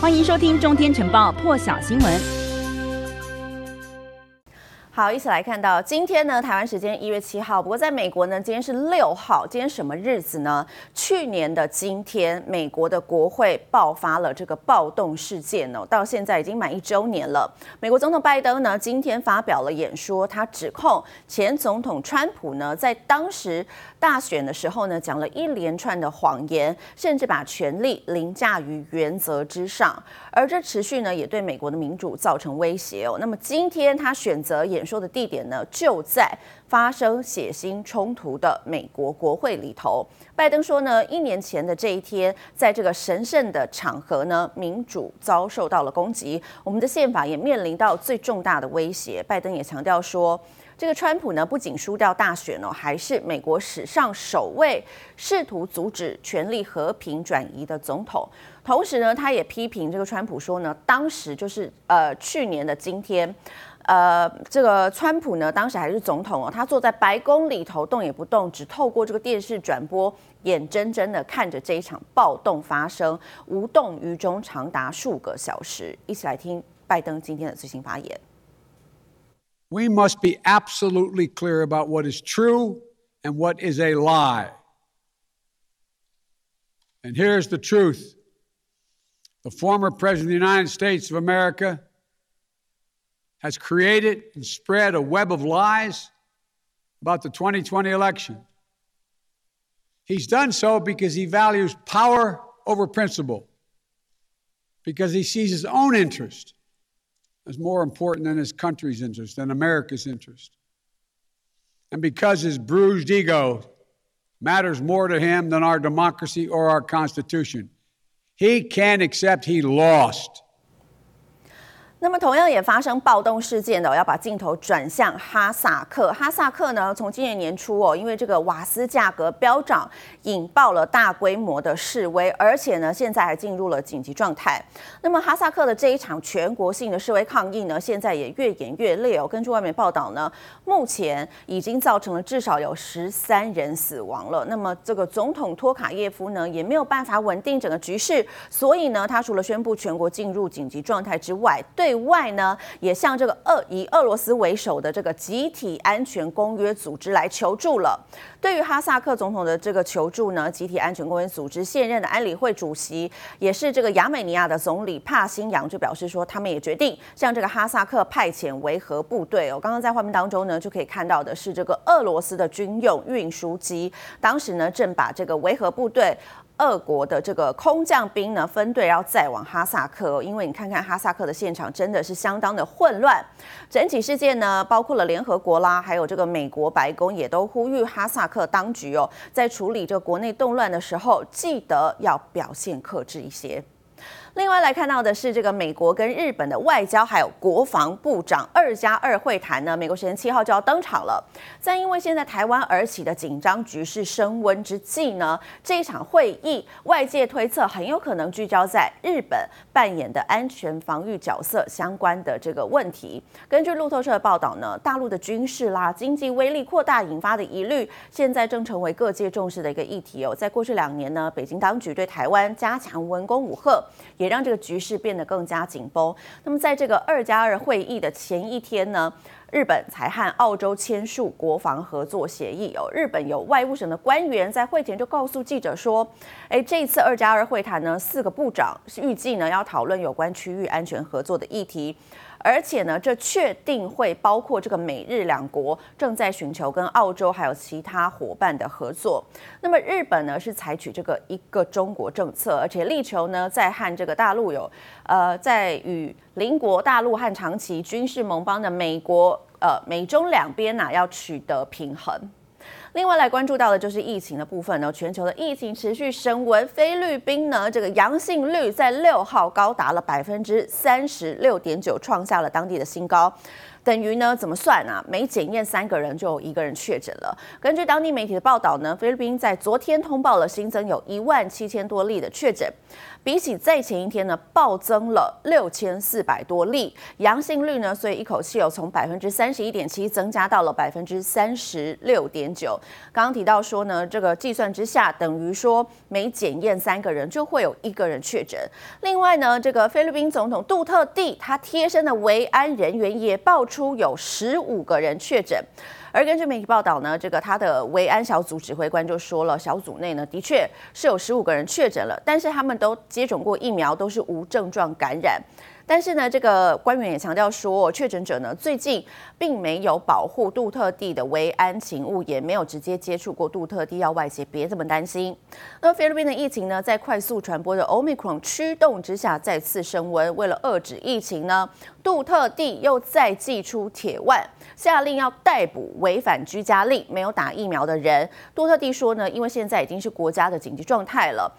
欢迎收听《中天晨报》破晓新闻。好，一起来看到今天呢，台湾时间一月七号。不过在美国呢，今天是六号。今天什么日子呢？去年的今天，美国的国会爆发了这个暴动事件哦，到现在已经满一周年了。美国总统拜登呢，今天发表了演说，他指控前总统川普呢，在当时大选的时候呢，讲了一连串的谎言，甚至把权力凌驾于原则之上，而这持续呢，也对美国的民主造成威胁哦。那么今天他选择演说的地点呢，就在发生血腥冲突的美国国会里头。拜登说呢，一年前的这一天，在这个神圣的场合呢，民主遭受到了攻击，我们的宪法也面临到最重大的威胁。拜登也强调说，这个川普呢，不仅输掉大选哦，还是美国史上首位试图阻止权力和平转移的总统。同时呢，他也批评这个川普说呢，当时就是呃去年的今天。呃，这个川普呢，当时还是总统哦，他坐在白宫里头动也不动，只透过这个电视转播，眼睁睁的看着这一场暴动发生，无动于衷长达数个小时。一起来听拜登今天的最新发言。We must be absolutely clear about what is true and what is a lie. And here's the truth. The former president of the United States of America has created and spread a web of lies about the 2020 election. He's done so because he values power over principle, because he sees his own interest as more important than his country's interest and America's interest, and because his bruised ego matters more to him than our democracy or our Constitution. He can't accept he lost. 那么同样也发生暴动事件的，我要把镜头转向哈萨克。哈萨克呢，从今年年初哦，因为这个瓦斯价格飙涨，引爆了大规模的示威，而且呢，现在还进入了紧急状态。那么哈萨克的这一场全国性的示威抗议呢，现在也越演越烈哦。根据外媒报道呢，目前已经造成了至少有十三人死亡了。那么这个总统托卡耶夫呢，也没有办法稳定整个局势，所以呢，他除了宣布全国进入紧急状态之外，对对外呢，也向这个俄以俄罗斯为首的这个集体安全公约组织来求助了。对于哈萨克总统的这个求助呢，集体安全公约组织现任的安理会主席，也是这个亚美尼亚的总理帕辛扬就表示说，他们也决定向这个哈萨克派遣维和部队哦。刚刚在画面当中呢，就可以看到的是这个俄罗斯的军用运输机，当时呢正把这个维和部队。俄国的这个空降兵呢，分队要载往哈萨克哦，因为你看看哈萨克的现场真的是相当的混乱。整体事件呢，包括了联合国啦，还有这个美国白宫也都呼吁哈萨克当局哦，在处理这国内动乱的时候，记得要表现克制一些。另外来看到的是，这个美国跟日本的外交还有国防部长二加二会谈呢，美国时间七号就要登场了。在因为现在台湾而起的紧张局势升温之际呢，这一场会议外界推测很有可能聚焦在日本扮演的安全防御角色相关的这个问题。根据路透社的报道呢，大陆的军事啦、经济威力扩大引发的疑虑，现在正成为各界重视的一个议题哦。在过去两年呢，北京当局对台湾加强文攻武吓，也让这个局势变得更加紧绷。那么，在这个二加二会议的前一天呢，日本才和澳洲签署国防合作协议哦。日本有外务省的官员在会前就告诉记者说：“诶，这一次二加二会谈呢，四个部长是预计呢要讨论有关区域安全合作的议题。”而且呢，这确定会包括这个美日两国正在寻求跟澳洲还有其他伙伴的合作。那么日本呢是采取这个一个中国政策，而且力求呢在和这个大陆有呃在与邻国大陆和长期军事盟邦的美国呃美中两边呐要取得平衡。另外来关注到的就是疫情的部分呢，全球的疫情持续升温，菲律宾呢这个阳性率在六号高达了百分之三十六点九，创下了当地的新高。等于呢，怎么算啊？每检验三个人就有一个人确诊了。根据当地媒体的报道呢，菲律宾在昨天通报了新增有一万七千多例的确诊。比起在前一天呢，暴增了六千四百多例，阳性率呢，所以一口气有从百分之三十一点七增加到了百分之三十六点九。刚刚提到说呢，这个计算之下，等于说每检验三个人就会有一个人确诊。另外呢，这个菲律宾总统杜特地他贴身的维安人员也爆出出有十五个人确诊。而根据媒体报道呢，这个他的维安小组指挥官就说了，小组内呢的确是有十五个人确诊了，但是他们都接种过疫苗，都是无症状感染。但是呢，这个官员也强调说，确诊者呢最近并没有保护杜特地的维安勤务，也没有直接接触过杜特地，要外界别这么担心。那菲律宾的疫情呢，在快速传播的 Omicron 驱动之下再次升温。为了遏止疫情呢，杜特地又再祭出铁腕，下令要逮捕违反居家令、没有打疫苗的人。杜特地说呢，因为现在已经是国家的紧急状态了。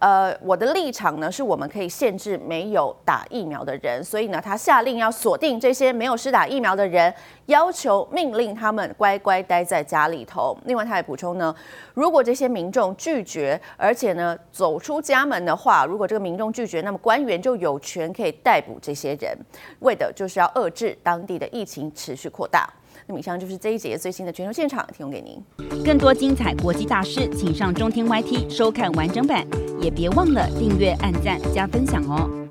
呃，我的立场呢，是我们可以限制没有打疫苗的人，所以呢，他下令要锁定这些没有施打疫苗的人，要求命令他们乖乖待在家里头。另外，他还补充呢，如果这些民众拒绝，而且呢走出家门的话，如果这个民众拒绝，那么官员就有权可以逮捕这些人，为的就是要遏制当地的疫情持续扩大。那么以上就是这一节最新的全球现场，提供给您。更多精彩国际大师，请上中天 YT 收看完整版，也别忘了订阅、按赞、加分享哦。